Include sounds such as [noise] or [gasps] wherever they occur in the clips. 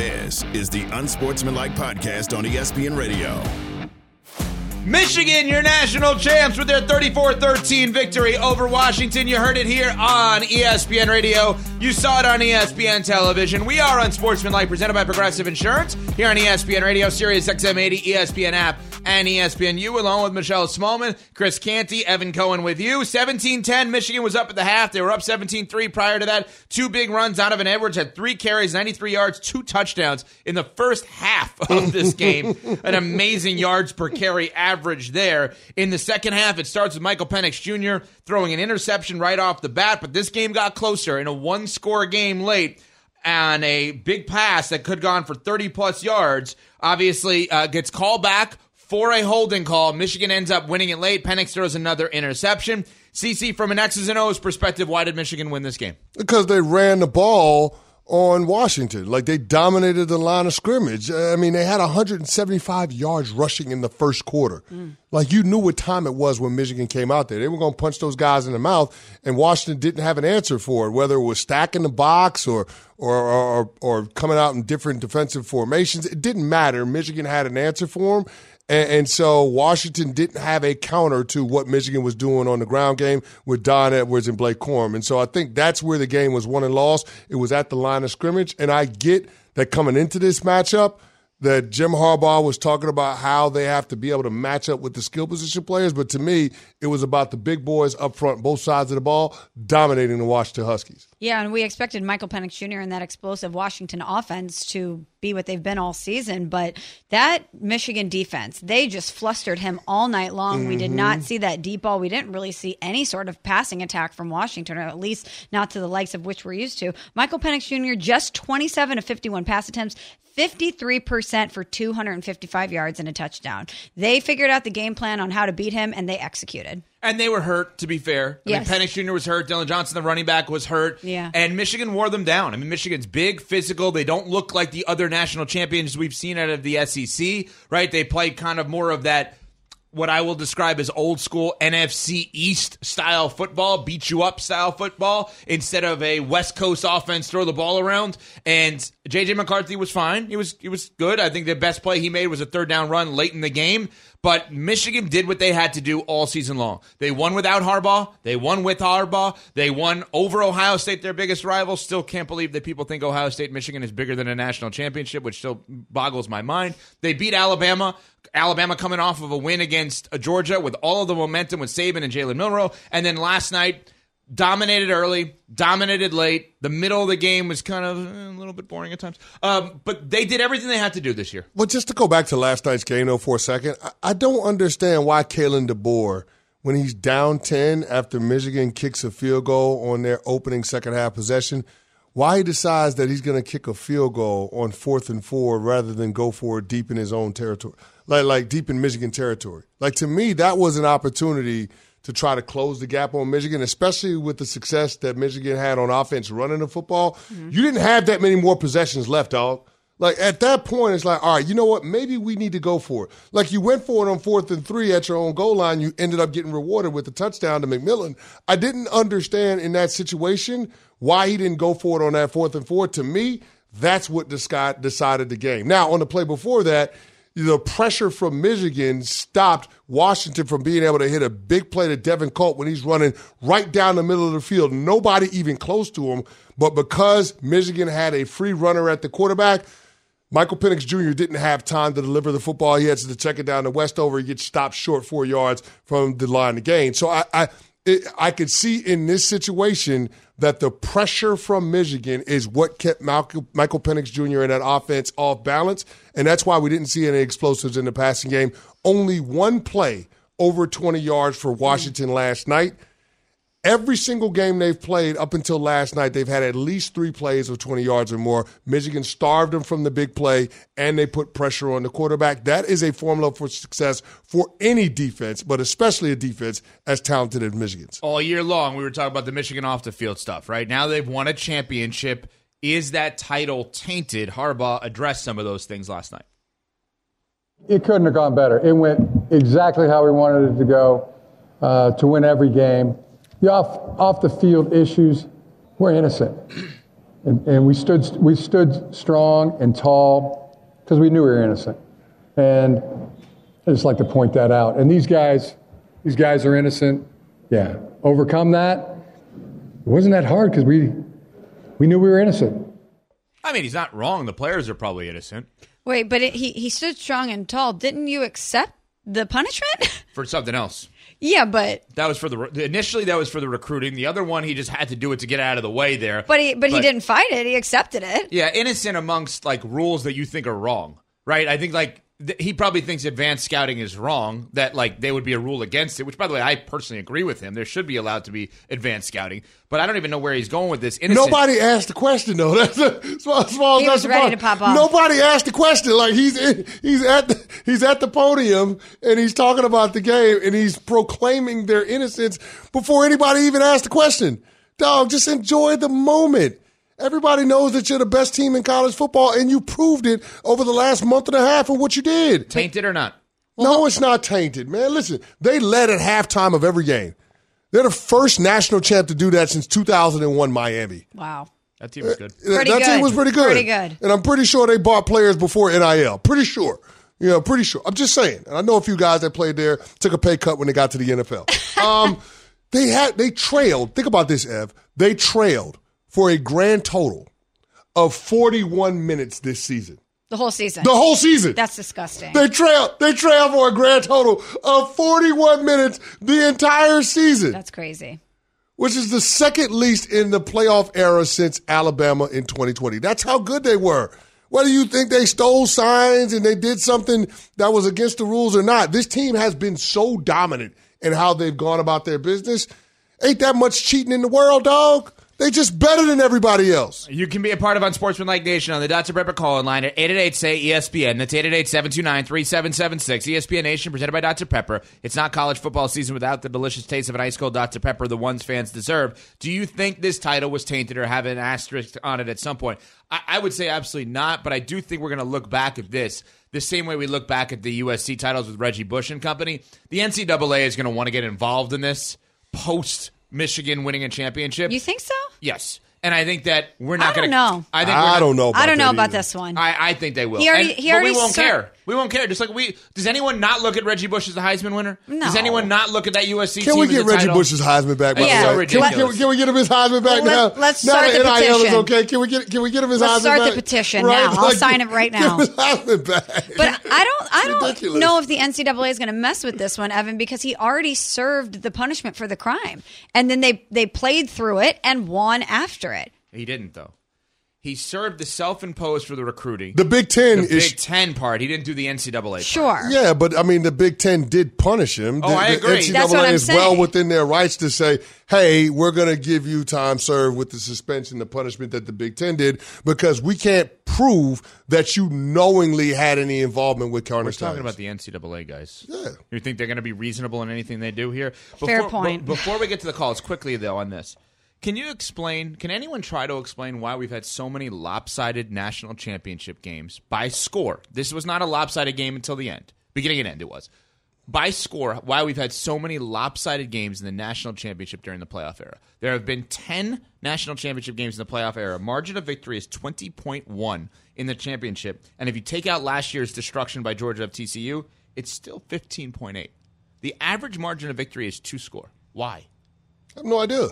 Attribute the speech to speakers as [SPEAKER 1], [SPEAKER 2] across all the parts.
[SPEAKER 1] This is the Unsportsmanlike Podcast on ESPN Radio.
[SPEAKER 2] Michigan, your national champs with their 34 13 victory over Washington. You heard it here on ESPN Radio. You saw it on ESPN television. We are Unsportsmanlike, presented by Progressive Insurance here on ESPN Radio, Sirius XM 80, ESPN app, and ESPN. ESPNU, along with Michelle Smallman, Chris Canty, Evan Cohen with you. 17 10, Michigan was up at the half. They were up 17 3 prior to that. Two big runs. Donovan Edwards had three carries, 93 yards, two touchdowns in the first half of this [laughs] game. An amazing yards per carry average there. In the second half, it starts with Michael Penix Jr. throwing an interception right off the bat, but this game got closer in a one score game late and a big pass that could have gone for 30 plus yards obviously uh, gets called back for a holding call. Michigan ends up winning it late. Penix throws another interception. CC, from an X's and O's perspective, why did Michigan win this game?
[SPEAKER 3] Because they ran the ball on Washington. Like they dominated the line of scrimmage. I mean, they had 175 yards rushing in the first quarter. Mm. Like you knew what time it was when Michigan came out there. They were going to punch those guys in the mouth, and Washington didn't have an answer for it, whether it was stacking the box or or or, or coming out in different defensive formations. It didn't matter. Michigan had an answer for them, and, and, so Washington didn't have a counter to what Michigan was doing on the ground game with Don Edwards and Blake Corum. And so I think that's where the game was won and lost. It was at the line of scrimmage. And I get that coming into this matchup, that Jim Harbaugh was talking about how they have to be able to match up with the skill position players. But to me, it was about the big boys up front, both sides of the ball, dominating the Washington Huskies.
[SPEAKER 4] Yeah, and we expected Michael Penix Jr. and that explosive Washington offense to be what they've been all season. But that Michigan defense, they just flustered him all night long. Mm-hmm. We did not mm-hmm. see that deep ball. We didn't really see any sort of passing attack from Washington, or at least not to the likes of which we're used to. Michael Penix Jr., just 27 of 51 pass attempts, 53% for 255 yards and a touchdown. They figured out the game plan on how to beat him and they executed.
[SPEAKER 2] And they were hurt, to be fair. I
[SPEAKER 4] yes.
[SPEAKER 2] mean, Penix Jr. was hurt. Dillon Johnson, the running back, was hurt.
[SPEAKER 4] Yeah.
[SPEAKER 2] And Michigan wore them down. I mean, Michigan's big, physical. They don't look like the other national champions we've seen out of the SEC, right? They played kind of more of that what I will describe as old school NFC East style football, beat you up style football, instead of a West Coast offense throw the ball around. And JJ McCarthy was fine. He was he was good. I think the best play he made was a third down run late in the game. But Michigan did what they had to do all season long. They won without Harbaugh. They won with Harbaugh. They won over Ohio State, their biggest rival. Still can't believe that people think Ohio State Michigan is bigger than a national championship, which still boggles my mind. They beat Alabama. Alabama coming off of a win against Georgia with all of the momentum with Saban and Jalen Milroe. And then last night, dominated early, dominated late. The middle of the game was kind of eh, a little bit boring at times. Um, but they did everything they had to do this year.
[SPEAKER 3] Well, just to go back to last night's game, though, for a second, I, I don't understand why Kalen DeBoer, when he's down 10 after Michigan kicks a field goal on their opening second half possession, why he decides that he's going to kick a field goal on fourth and four rather than go for it deep in his own territory, like, like deep in Michigan territory. Like, to me, that was an opportunity – to try to close the gap on Michigan, especially with the success that Michigan had on offense running the football. Mm-hmm. You didn't have that many more possessions left, dog. Like at that point, it's like, all right, you know what? Maybe we need to go for it. Like you went for it on fourth and three at your own goal line. You ended up getting rewarded with a touchdown to McMillan. I didn't understand in that situation why he didn't go for it on that fourth and four. To me, that's what decided the game. Now, on the play before that, the pressure from Michigan stopped Washington from being able to hit a big play to Devin Culp when he's running right down the middle of the field. Nobody even close to him. But because Michigan had a free runner at the quarterback, Michael Penix Jr. didn't have time to deliver the football. He had to check it down to Westover. He gets stopped short four yards from the line of gain. So I, I, it, I could see in this situation that the pressure from Michigan is what kept Michael, Michael Penix Jr. in that offense off balance. And that's why we didn't see any explosives in the passing game. Only one play over 20 yards for Washington last night. Every single game they've played up until last night, they've had at least three plays of 20 yards or more. Michigan starved them from the big play, and they put pressure on the quarterback. That is a formula for success for any defense, but especially a defense as talented as Michigan's.
[SPEAKER 2] All year long, we were talking about the Michigan off the field stuff, right? Now they've won a championship. Is that title tainted? Harbaugh addressed some of those things last night.
[SPEAKER 5] It couldn't have gone better. It went exactly how we wanted it to go uh, to win every game the off, off the field issues, we're innocent. And, and we, stood, we stood strong and tall because we knew we were innocent. And I just like to point that out. And these guys, these guys are innocent. Yeah. Overcome that. It wasn't that hard because we, we knew we were innocent.
[SPEAKER 2] I mean, he's not wrong. The players are probably innocent.
[SPEAKER 4] Wait, but it, he, he stood strong and tall. Didn't you accept the punishment? [laughs]
[SPEAKER 2] For something else.
[SPEAKER 4] Yeah, but
[SPEAKER 2] that was for the initially that was for the recruiting. The other one he just had to do it to get out of the way there.
[SPEAKER 4] But he but, but he didn't fight it. He accepted it.
[SPEAKER 2] Yeah, innocent amongst like rules that you think are wrong, right? I think like he probably thinks advanced scouting is wrong that like they would be a rule against it which by the way i personally agree with him. There should be allowed to be advanced scouting but i don't even know where he's going with this.
[SPEAKER 3] Innocent. nobody asked the question though. [laughs] That's a, small, small
[SPEAKER 4] he was ready to pop off.
[SPEAKER 3] Nobody asked the question. Like he's in, he's at the, he's at the podium and he's talking about the game and he's proclaiming their innocence before anybody even asked the question. Dog just enjoy the moment Everybody knows that you're the best team in college football, and you proved it over the last month and a half of what you did.
[SPEAKER 2] Tainted or not?
[SPEAKER 3] no, it's not tainted, man. Listen, they led at halftime of every game. They're the first national champ to do that since 2001 Miami.
[SPEAKER 4] Wow.
[SPEAKER 2] That team was good.
[SPEAKER 4] Pretty
[SPEAKER 3] that
[SPEAKER 4] good.
[SPEAKER 3] team was pretty good.
[SPEAKER 4] Pretty good.
[SPEAKER 3] And I'm pretty sure they bought players before NIL. Pretty sure. You know, pretty sure. I'm just saying. And I know a few guys that played there took a pay cut when they got to the NFL. [laughs] um, they had they trailed. Think about this, Ev. They trailed for a grand total of 41 minutes this season.
[SPEAKER 4] The whole season.
[SPEAKER 3] The whole season.
[SPEAKER 4] That's disgusting.
[SPEAKER 3] They trail. They trail for a grand total of 41 minutes the entire season.
[SPEAKER 4] That's crazy.
[SPEAKER 3] Which is the second least in the playoff era since Alabama in 2020. That's how good they were. Whether you think they stole signs and they did something that was against the rules or not, this team has been so dominant in how they've gone about their business. Ain't that much cheating in the world, dog? They just better than everybody else.
[SPEAKER 2] You can be a part of Unsportsmanlike Nation on the Dr. Pepper call line at 888-SAY-ESPN. That's 888-729-3776. ESPN Nation presented by Dr. Pepper. It's not college football season without the delicious taste of an ice cold Dr. Pepper, the ones fans deserve. Do you think this title was tainted or have an asterisk on it at some point? I, I would say absolutely not, but I do think we're going to look back at this the same way we look back at the USC titles with Reggie Bush and company. The NCAA is going to want to get involved in this post Michigan winning a championship.
[SPEAKER 4] You think so?
[SPEAKER 2] Yes. And I think that we're not
[SPEAKER 4] going
[SPEAKER 2] to.
[SPEAKER 4] know.
[SPEAKER 3] I think I don't know.
[SPEAKER 4] I don't know
[SPEAKER 3] that
[SPEAKER 4] about
[SPEAKER 3] either.
[SPEAKER 4] this one.
[SPEAKER 2] I, I think they will.
[SPEAKER 4] He already-
[SPEAKER 2] And-
[SPEAKER 4] he
[SPEAKER 2] but
[SPEAKER 4] already
[SPEAKER 2] we won't
[SPEAKER 4] cer-
[SPEAKER 2] care. We won't care. Just like we. Does anyone not look at Reggie Bush as the Heisman winner?
[SPEAKER 4] No.
[SPEAKER 2] Does anyone not look at that USC
[SPEAKER 3] Can
[SPEAKER 2] team
[SPEAKER 3] we
[SPEAKER 2] as
[SPEAKER 3] get
[SPEAKER 2] a
[SPEAKER 3] Reggie
[SPEAKER 2] title?
[SPEAKER 3] Bush's Heisman back? By
[SPEAKER 4] Yeah.
[SPEAKER 3] the
[SPEAKER 2] So
[SPEAKER 3] way?
[SPEAKER 2] ridiculous.
[SPEAKER 3] Can, we, can we get him his Heisman back
[SPEAKER 4] Well,
[SPEAKER 3] now?
[SPEAKER 4] let- let's
[SPEAKER 3] now
[SPEAKER 4] start
[SPEAKER 3] that
[SPEAKER 4] the
[SPEAKER 3] NIL is
[SPEAKER 4] petition.
[SPEAKER 3] okay. Can we get can we get him his Heisman?
[SPEAKER 4] Let's
[SPEAKER 3] Heisman
[SPEAKER 4] start the
[SPEAKER 3] back?
[SPEAKER 4] petition now. I'll sign it right now.
[SPEAKER 3] Give his Heisman back.
[SPEAKER 4] But I don't I don't
[SPEAKER 3] ridiculous.
[SPEAKER 4] know if the NCAA is going to mess with this one, Evan, because he already served the punishment for the crime, and then they they played through it and won after it.
[SPEAKER 2] He didn't though. He served the self-imposed for the recruiting.
[SPEAKER 3] the Big Ten
[SPEAKER 2] The
[SPEAKER 3] is
[SPEAKER 2] Big Ten part. He didn't do the NCAA. part.
[SPEAKER 4] Sure.
[SPEAKER 3] Yeah, but I mean, the Big Ten did punish him.
[SPEAKER 2] Oh,
[SPEAKER 3] the,
[SPEAKER 2] I
[SPEAKER 3] the
[SPEAKER 2] agree.
[SPEAKER 3] NCAA
[SPEAKER 4] That's what I'm
[SPEAKER 3] is well within their rights to say, "Hey, we're going to give you time served with the suspension, the punishment that the Big Ten did, because we can't prove that you knowingly had any involvement with Connor
[SPEAKER 2] We're talking about the NCAA guys.
[SPEAKER 3] Yeah.
[SPEAKER 2] You think they're going to be reasonable in anything they do here?
[SPEAKER 4] Fair point.
[SPEAKER 2] be- before we get to the calls, quickly though on this, can you explain? Can anyone try to explain why we've had so many lopsided national championship games by score? This was not a lopsided game until the end, beginning and end. It was by score. Why we've had so many lopsided games in the national championship during the playoff era? There have been ten national championship games in the playoff era. Margin of victory is twenty point one in the championship, and if you take out last year's destruction by Georgia of TCU, it's still fifteen point eight. The average margin of victory is two score. Why?
[SPEAKER 3] I have no idea.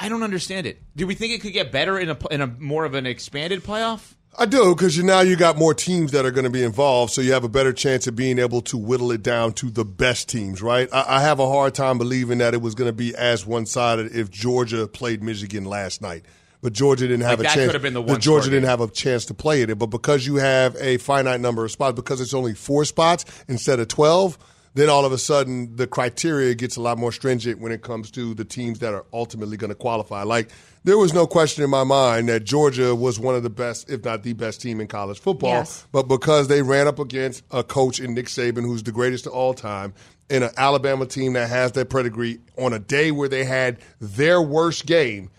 [SPEAKER 2] I don't understand it. Do we think it could get better in a in a more of an expanded playoff?
[SPEAKER 3] I do because you now you got more teams that are going to be involved, so you have a better chance of being able to whittle it down to the best teams, right? I, I have a hard time believing that it was going to be as one sided if Georgia played Michigan last night. But Georgia didn't have
[SPEAKER 2] Like,
[SPEAKER 3] a
[SPEAKER 2] that
[SPEAKER 3] chance.
[SPEAKER 2] could have been the
[SPEAKER 3] Georgia didn't
[SPEAKER 2] game.
[SPEAKER 3] have a chance to play it. But because you have a finite number of spots, because it's only four spots instead of twelve, then all of a sudden the criteria gets a lot more stringent when it comes to the teams that are ultimately going to qualify. Like there was no question in my mind that Georgia was one of the best, if not the best team in college football.
[SPEAKER 4] Yes.
[SPEAKER 3] But because they ran up against a coach in Nick Saban, who's the greatest of all time, in an Alabama team that has that pedigree, on a day where they had their worst game,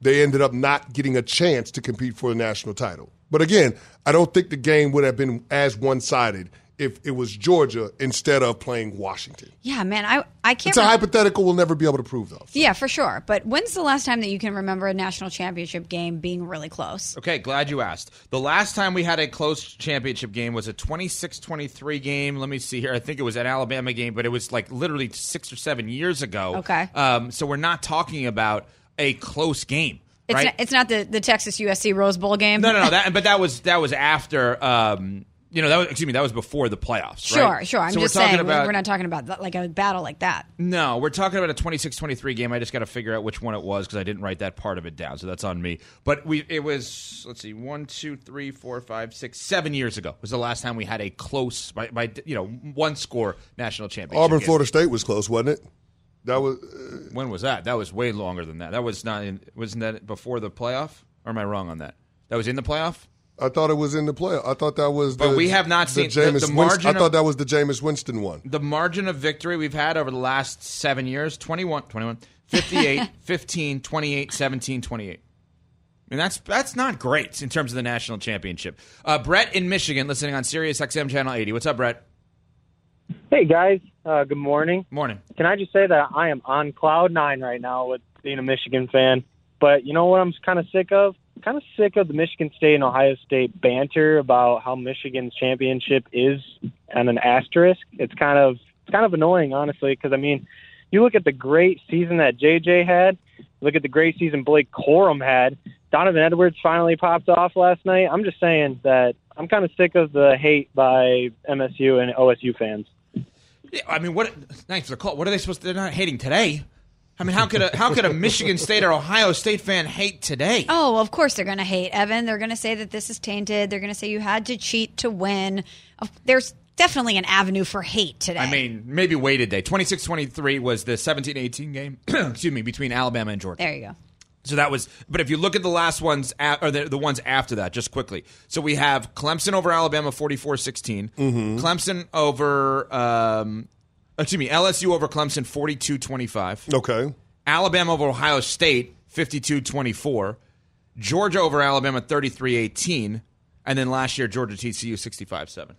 [SPEAKER 3] they ended up not getting a chance to compete for the national title. But again, I don't think the game would have been as one sided if it was Georgia instead of playing Washington.
[SPEAKER 4] Yeah, man, I I can't.
[SPEAKER 3] It's a
[SPEAKER 4] remem-
[SPEAKER 3] hypothetical we'll never be able to prove, though.
[SPEAKER 4] yeah, for sure. But when's the last time that you can remember a national championship game being really close?
[SPEAKER 2] Okay, glad you asked. The last time we had a close championship game was a 26-23 game. Let me see here. I think it was an Alabama game, but it was like literally six or seven years ago.
[SPEAKER 4] Okay.
[SPEAKER 2] Um, so we're not talking about a close game.
[SPEAKER 4] It's
[SPEAKER 2] right?
[SPEAKER 4] not, it's not the the Texas USC Rose Bowl game.
[SPEAKER 2] no, no, no. That, but that was that was after. Um, you know, that was, excuse me, that was before the playoffs.
[SPEAKER 4] Sure,
[SPEAKER 2] right?
[SPEAKER 4] sure. I'm
[SPEAKER 2] So we're
[SPEAKER 4] just saying
[SPEAKER 2] about,
[SPEAKER 4] we're not talking about like a battle like that.
[SPEAKER 2] No, we're talking about a 26-23 game. I just got to figure out which one it was because I didn't write that part of it down, so that's on me. But we, it was let's see, one, two, three, four, five, six, seven years ago was the last time we had a close, by, by you know, one score national championship.
[SPEAKER 3] Auburn,
[SPEAKER 2] game.
[SPEAKER 3] Florida State was close, wasn't it? That was uh,
[SPEAKER 2] When was that? That was way longer than that. That was not. In, wasn't that before the playoff? Or am I wrong on that? That was in the playoff.
[SPEAKER 3] I thought it was in the play. I thought that was.
[SPEAKER 2] But
[SPEAKER 3] the,
[SPEAKER 2] we have not
[SPEAKER 3] the
[SPEAKER 2] seen- the-
[SPEAKER 3] Jameis
[SPEAKER 2] the
[SPEAKER 3] Winston-
[SPEAKER 2] margin
[SPEAKER 3] I thought that was the Jameis Winston one.
[SPEAKER 2] the margin of victory we've had over the last seven years 21 21 58 [laughs] 15 28 17 28 and that's that's not great in terms of the national championship uh, brett in michigan listening on sirius xm channel 80 what's up brett
[SPEAKER 6] Hey guys, uh, good morning.
[SPEAKER 2] morning
[SPEAKER 6] Can I just say that I am on cloud nine right now with being a Michigan fan? But you know what I'm kind of sick of? Kind of sick of the Michigan State and Ohio State banter about how Michigan's championship is on an asterisk. It's kind of it's kind of annoying, honestly, because I mean, you look at the great season that JJ had. Look at the great season Blake Corum had. Donovan Edwards finally popped off last night. I'm just saying that I'm kind of sick of the hate by MSU and OSU fans.
[SPEAKER 2] yeah, i mean what thanks for the call what are they supposed to they're not hating today i mean how could a how could a michigan state or ohio state fan hate today
[SPEAKER 4] Oh, of course they're going to hate Evan. They're going to say that this is tainted. They're going to say you had to cheat to win. There's definitely an avenue for hate today.
[SPEAKER 2] I mean, maybe wait a day. 26-23 was the 17-18 game, [clears throat] excuse me, between Alabama and Georgia.
[SPEAKER 4] there you go.
[SPEAKER 2] So that was, but if you look at the last ones, a- or the, the ones after that, just quickly. So we have Clemson over Alabama 44 16. Clemson over, um, excuse me, LSU over Clemson 42 25.
[SPEAKER 3] Okay.
[SPEAKER 2] Alabama over Ohio State 52 24. Georgia over Alabama 33 18. And then last year, Georgia TCU 65 7.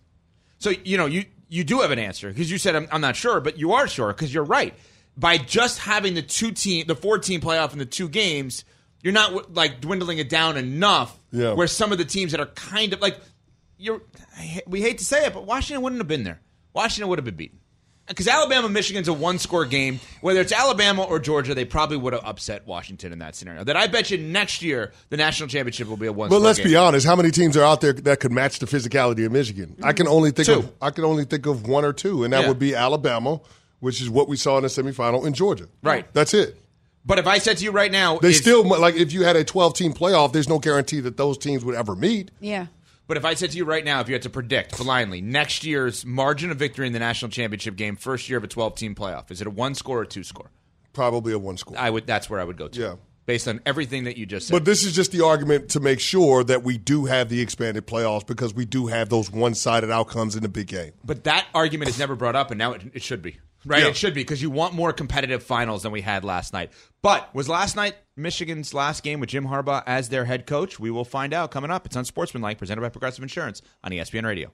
[SPEAKER 2] So, you know, you, you do have an answer because you said, I'm, I'm not sure, but you are sure because you're right. By just having the two team, the four team playoff in the two games, you're not like dwindling it down enough
[SPEAKER 3] Yeah.
[SPEAKER 2] where some of the teams that are kind of like, you're, we hate to say it, but Washington wouldn't have been there. Washington would have been beaten. Because Alabama Michigan's a one score game. Whether it's Alabama or Georgia, they probably would have upset Washington in that scenario. That I bet you next year the national championship will be a one score.
[SPEAKER 3] But let's
[SPEAKER 2] game.
[SPEAKER 3] be honest. How many teams are out there that could match the physicality of Michigan? I can only think
[SPEAKER 2] Two.
[SPEAKER 3] of I can only think of one or two, and that
[SPEAKER 2] Yeah.
[SPEAKER 3] would be Alabama, which is what we saw in the semifinal in Georgia.
[SPEAKER 2] Right.
[SPEAKER 3] That's it.
[SPEAKER 2] But if I said to you right now,
[SPEAKER 3] They still like if you had a 12 team playoff, there's no guarantee that those teams would ever meet.
[SPEAKER 4] Yeah.
[SPEAKER 2] But if I said to you right now, if you had to predict blindly next year's margin of victory in the national championship game, first year of a 12 team playoff, is it a one score or two score?
[SPEAKER 3] Probably a one score.
[SPEAKER 2] I would. That's where I would go to.
[SPEAKER 3] Yeah.
[SPEAKER 2] Based on everything that you just said.
[SPEAKER 3] But this is just the argument to make sure that we do have the expanded playoffs because we do have those one sided outcomes in the big game.
[SPEAKER 2] But that argument is never brought up, and now it, it should be. Right?
[SPEAKER 3] Yeah.
[SPEAKER 2] It should be because you want more competitive finals than we had last night. But was last night Michigan's last game with Jim Harbaugh as their head coach? We will find out coming up. It's Unsportsmanlike, presented by Progressive Insurance on ESPN Radio.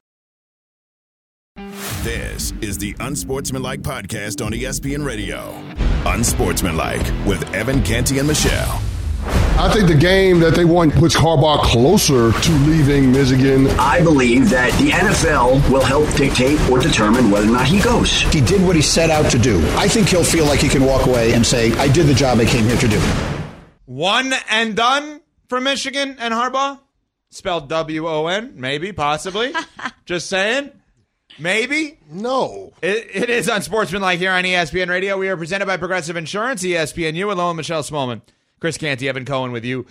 [SPEAKER 1] This is the Unsportsmanlike podcast on ESPN Radio. Unsportsmanlike with Evan Canty and Michelle.
[SPEAKER 3] I think the game that they won puts Harbaugh closer to leaving Michigan.
[SPEAKER 7] I believe that the NFL will help dictate or determine whether or not he goes.
[SPEAKER 8] He did what he set out to do. I think he'll feel like he can walk away and say, I did the job I came here to do.
[SPEAKER 2] One and done for Michigan and Harbaugh? Spelled W O N, maybe, possibly. [laughs] Just saying. Maybe.
[SPEAKER 3] No.
[SPEAKER 2] It, it is unsportsmanlike here on ESPN Radio. We are presented by Progressive Insurance, ESPNU, You with Michelle Smallman. Chris Canty, Evan Cohen with you.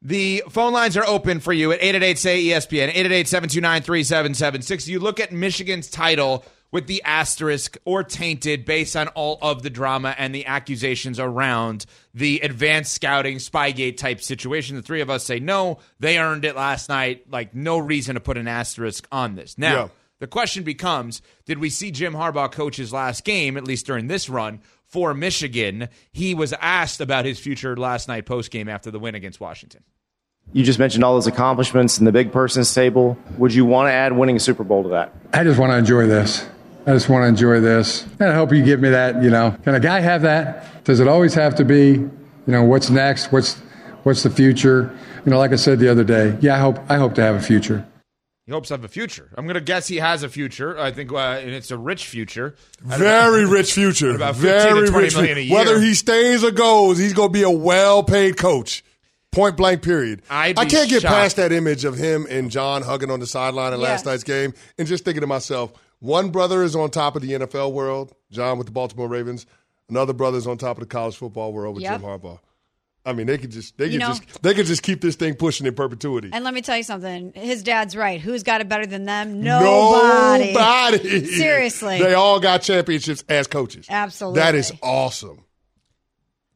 [SPEAKER 2] The phone lines are open for you at 888 say ESPN, 888 729 3776. You look at Michigan's title with the asterisk or tainted based on all of the drama and the accusations around the advanced scouting Spygate type situation. The three of us say no, they earned it last night. Like, no reason to put an asterisk on this. Now,
[SPEAKER 3] Yeah.
[SPEAKER 2] The question becomes did we see Jim Harbaugh coach his last game, at least during this run, for Michigan? He was asked about his future last night post game after the win against Washington.
[SPEAKER 9] You just mentioned all those accomplishments in the big person's table. Would you want to add winning a Super Bowl to that?
[SPEAKER 5] I just want to enjoy this. I just want to enjoy this. And I hope you give me that, you know. Can a guy have that? Does it always have to be, you know, what's next? What's what's the future? You know, like I said the other day, yeah, I hope I hope to have a future.
[SPEAKER 2] He hopes to have a future. I'm going to guess he has a future. I think, uh, and it's a rich future.
[SPEAKER 3] Very rich future. [laughs]
[SPEAKER 2] About 15 to
[SPEAKER 3] Very
[SPEAKER 2] 20
[SPEAKER 3] rich.
[SPEAKER 2] million a
[SPEAKER 3] future. Whether he stays or goes, he's going to be a well-paid coach. Point blank. Period.
[SPEAKER 2] I'd
[SPEAKER 3] I can't get
[SPEAKER 2] shocked.
[SPEAKER 3] past that image of him and John hugging on the sideline in last night's game, and just thinking to myself, one brother is on top of the NFL world, John with the Baltimore Ravens. Another brother is on top of the college football world with
[SPEAKER 4] Yep.
[SPEAKER 3] Jim Harbaugh. I mean, they could just they
[SPEAKER 4] You
[SPEAKER 3] could
[SPEAKER 4] know-
[SPEAKER 3] just they could just keep this thing pushing in perpetuity.
[SPEAKER 4] And let me tell you something. His dad's right. Who's got it better than them? Nobody.
[SPEAKER 3] Nobody.
[SPEAKER 4] Seriously.
[SPEAKER 3] They all got championships as coaches.
[SPEAKER 4] Absolutely.
[SPEAKER 3] That is awesome.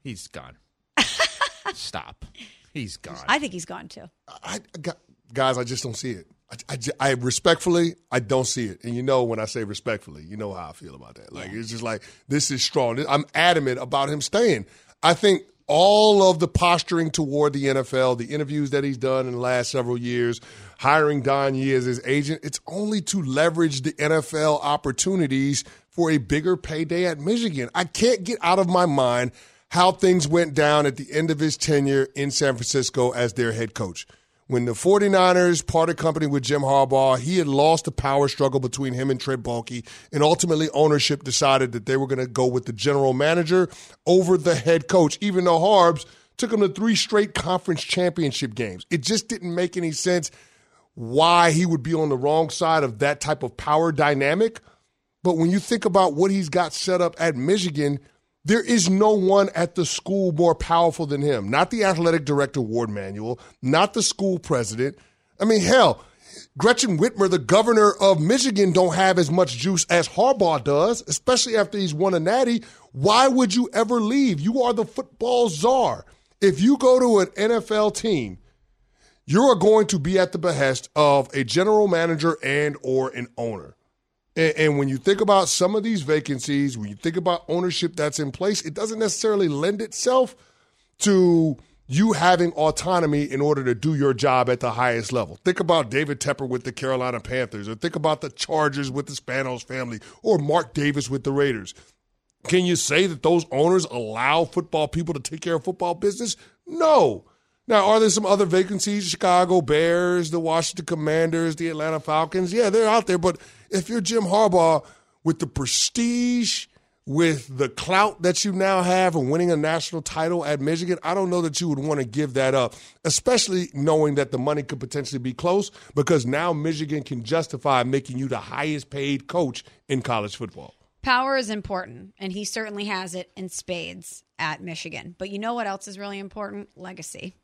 [SPEAKER 2] He's gone. [laughs] Stop. He's gone.
[SPEAKER 4] I think he's gone too.
[SPEAKER 3] I, I got- guys, I just don't see it. I, I, I respectfully, I don't see it. And you know, when I say respectfully, you know how I feel about that. Like, it's just like, this is strong. I'm adamant about him staying. I think all of the posturing toward the NFL, the interviews that he's done in the last several years, hiring Don Yee as his agent, it's only to leverage the NFL opportunities for a bigger payday at Michigan. I can't get out of my mind how things went down at the end of his tenure in San Francisco as their head coach. When the 49ers parted company with Jim Harbaugh, he had lost the power struggle between him and Trent Baalke, and ultimately ownership decided that they were going to go with the general manager over the head coach, even though Harbs took him to three straight conference championship games. It just didn't make any sense why he would be on the wrong side of that type of power dynamic. But when you think about what he's got set up at Michigan, there is no one at the school more powerful than him. Not the athletic director, Warde Manuel, not the school president. I mean, hell, Gretchen Whitmer, the governor of Michigan, don't have as much juice as Harbaugh does, especially after he's won a natty. Why would you ever leave? You are the football czar. If you go to an NFL team, you are going to be at the behest of a general manager and or an owner. And, and when you think about some of these vacancies, when you think about ownership that's in place, it doesn't necessarily lend itself to you having autonomy in order to do your job at the highest level. Think about David Tepper with the Carolina Panthers, or think about the Chargers with the Spanos family, or Mark Davis with the Raiders. Can you say that those owners allow football people to take care of football business? No. Now, are there some other vacancies? Chicago Bears, the Washington Commanders, the Atlanta Falcons? Yeah, they're out there. But if you're Jim Harbaugh with the prestige, with the clout that you now have and winning a national title at Michigan, I don't know that you would want to give that up, especially knowing that the money could potentially be close because now Michigan can justify making you the highest paid coach in college football.
[SPEAKER 4] Power is important, and he certainly has it in spades at Michigan. But you know what else is really important? Legacy.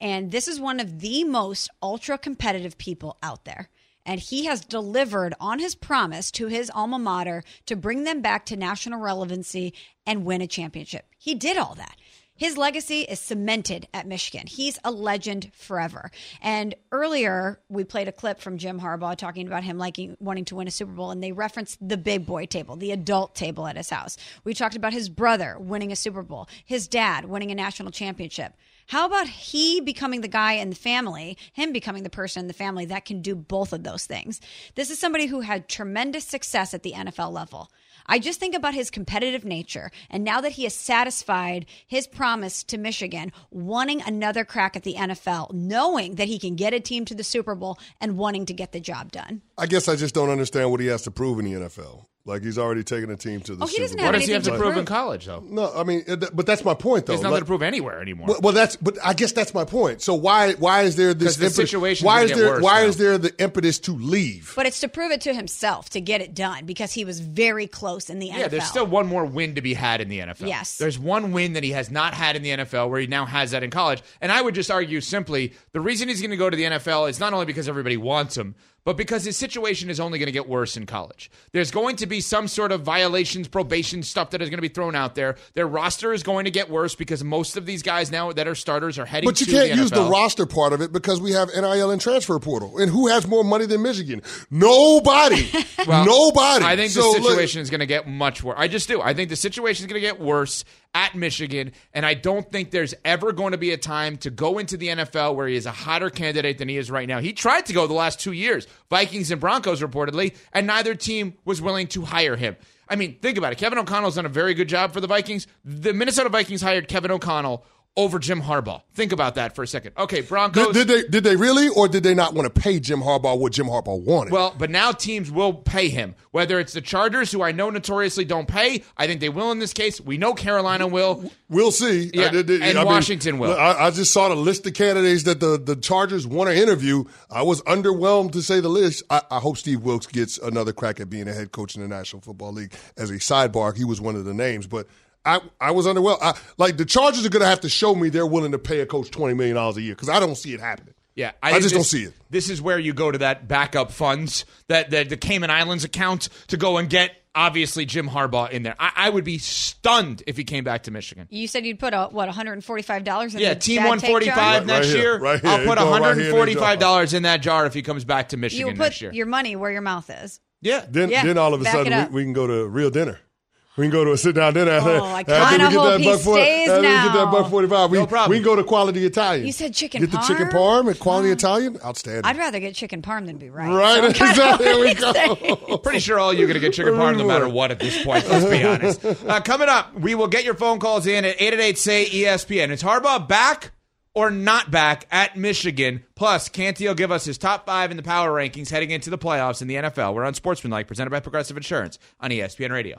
[SPEAKER 4] And this is one of the most ultra competitive people out there. And he has delivered on his promise to his alma mater to bring them back to national relevancy and win a championship. He did all that. His legacy is cemented at Michigan. He's a legend forever. And earlier, we played a clip from Jim Harbaugh talking about him liking wanting to win a Super Bowl, and they referenced the big boy table, the adult table at his house. We talked about his brother winning a Super Bowl, his dad winning a national championship. How about he becoming the guy in the family, him becoming the person in the family that can do both of those things? This is somebody who had tremendous success at the NFL level. I just think about his competitive nature. And now that he has satisfied his promise to Michigan, wanting another crack at the NFL, knowing that he can get a team to the Super Bowl and wanting to get the job done.
[SPEAKER 3] I guess I just don't understand what he has to prove in the NFL. Like he's already taken a team to the
[SPEAKER 4] Oh, he doesn't
[SPEAKER 3] Bowl.
[SPEAKER 4] have
[SPEAKER 2] What does he have to
[SPEAKER 4] anything to
[SPEAKER 2] prove in
[SPEAKER 4] prove.
[SPEAKER 2] college, though?
[SPEAKER 3] No, I mean, it- but that's my point, though.
[SPEAKER 2] There's nothing
[SPEAKER 3] Like-
[SPEAKER 2] to prove anywhere anymore.
[SPEAKER 3] Well, well, that's but I guess that's my point. So why why is there this
[SPEAKER 2] 'Cause the
[SPEAKER 3] impetus-
[SPEAKER 2] situation's
[SPEAKER 3] Why
[SPEAKER 2] gonna
[SPEAKER 3] is
[SPEAKER 2] get
[SPEAKER 3] there
[SPEAKER 2] worse
[SPEAKER 3] why
[SPEAKER 2] now.
[SPEAKER 3] is there the impetus to leave?
[SPEAKER 4] But it's to prove it to himself to get it done because he was very close in the NFL.
[SPEAKER 2] Yeah, there's still one more win to be had in the NFL.
[SPEAKER 4] Yes.
[SPEAKER 2] There's one win that he has not had in the NFL where he now has that in college. And I would just argue simply the reason he's going to go to the NFL is not only because everybody wants him, but because his situation is only going to get worse in college. There's going to be some sort of violations, probation stuff that is going to be thrown out there. Their roster is going to get worse because most of these guys now that are starters are heading
[SPEAKER 3] But you can't
[SPEAKER 2] the
[SPEAKER 3] use the roster part of it because we have NIL and transfer portal. And who has more money than Michigan? Nobody. [laughs]
[SPEAKER 2] Well,
[SPEAKER 3] Nobody.
[SPEAKER 2] I think
[SPEAKER 3] So,
[SPEAKER 2] the
[SPEAKER 3] look-
[SPEAKER 2] situation is going to get much worse. I just do. I think the situation is going to get worse at Michigan, and I don't think there's ever going to be a time to go into the NFL where he is a hotter candidate than he is right now. He tried to go the last two years, Vikings and Broncos reportedly, and neither team was willing to hire him. I mean, think about it. Kevin O'Connell's done a very good job for the Vikings. The Minnesota Vikings hired Kevin O'Connell over Jim Harbaugh. Think about that for a second. Okay, Broncos.
[SPEAKER 3] Did, did they did they really or did they not want to pay Jim Harbaugh what Jim Harbaugh wanted?
[SPEAKER 2] Well, but now teams will pay him. Whether it's the Chargers, who I know notoriously don't pay, I think they will in this case. We know Carolina will.
[SPEAKER 3] We'll see.
[SPEAKER 2] Yeah,
[SPEAKER 3] I did- did-
[SPEAKER 2] and
[SPEAKER 3] I mean,
[SPEAKER 2] Washington will.
[SPEAKER 3] I, I just saw the list of candidates that the, the Chargers want to interview. I was underwhelmed to say the least. I, I hope Steve Wilks gets another crack at being a head coach in the National Football League. As a sidebar, he was one of the names, but I, I was underwhelmed. I, like the Chargers are going to have to show me they're willing to pay a coach twenty million dollars a year because I don't see it happening.
[SPEAKER 2] Yeah,
[SPEAKER 3] I,
[SPEAKER 2] think
[SPEAKER 3] just don't see it.
[SPEAKER 2] This is where you go to that backup funds, that, that the Cayman Islands account to go and get obviously Jim Harbaugh in there. I, I would be stunned if he came back to Michigan.
[SPEAKER 4] You said you'd put a, what one hundred and forty five dollars in
[SPEAKER 2] Yeah,
[SPEAKER 4] the
[SPEAKER 2] team
[SPEAKER 4] dad
[SPEAKER 2] one
[SPEAKER 4] take
[SPEAKER 2] forty
[SPEAKER 4] jar?
[SPEAKER 2] five
[SPEAKER 3] Right
[SPEAKER 2] next
[SPEAKER 3] here,
[SPEAKER 2] year.
[SPEAKER 3] right here.
[SPEAKER 2] I'll put
[SPEAKER 3] It's going
[SPEAKER 2] one
[SPEAKER 3] right
[SPEAKER 2] hundred
[SPEAKER 3] here in
[SPEAKER 2] and
[SPEAKER 3] the
[SPEAKER 2] forty five dollars in that jar if he comes back to Michigan
[SPEAKER 4] You
[SPEAKER 2] next
[SPEAKER 4] put
[SPEAKER 2] year.
[SPEAKER 4] your money where your mouth is.
[SPEAKER 2] yeah,
[SPEAKER 3] Then
[SPEAKER 4] Yeah,
[SPEAKER 3] then all of a
[SPEAKER 4] back
[SPEAKER 3] sudden we, we can go to real dinner. We can go to a sit down dinner. after,
[SPEAKER 4] Oh, I
[SPEAKER 3] after
[SPEAKER 4] kinda
[SPEAKER 3] we get
[SPEAKER 4] hope
[SPEAKER 3] that
[SPEAKER 4] he
[SPEAKER 3] buck forty-
[SPEAKER 4] stays
[SPEAKER 3] after we get that
[SPEAKER 4] now.
[SPEAKER 3] buck forty five. We,
[SPEAKER 2] No problem.
[SPEAKER 3] we can go to quality Italian.
[SPEAKER 4] You said chicken
[SPEAKER 3] Get the chicken
[SPEAKER 4] parm?
[SPEAKER 3] parm at quality Italian. Outstanding.
[SPEAKER 4] I'd rather get chicken parm than be right.
[SPEAKER 3] right,
[SPEAKER 4] So I'm [laughs] kinda
[SPEAKER 3] exactly. There we [laughs]
[SPEAKER 4] saying-
[SPEAKER 3] go.
[SPEAKER 2] Pretty sure all you're going to get chicken parm no matter what at this point, let's be honest. Uh, coming up, we will get your phone calls in at 888-SAY-ESPN. Is Harbaugh back or not back at Michigan? Plus, Canty will give us his top five in the power rankings heading into the playoffs in the NFL. We're Unsportsmanlike, presented by Progressive Insurance on ESPN Radio.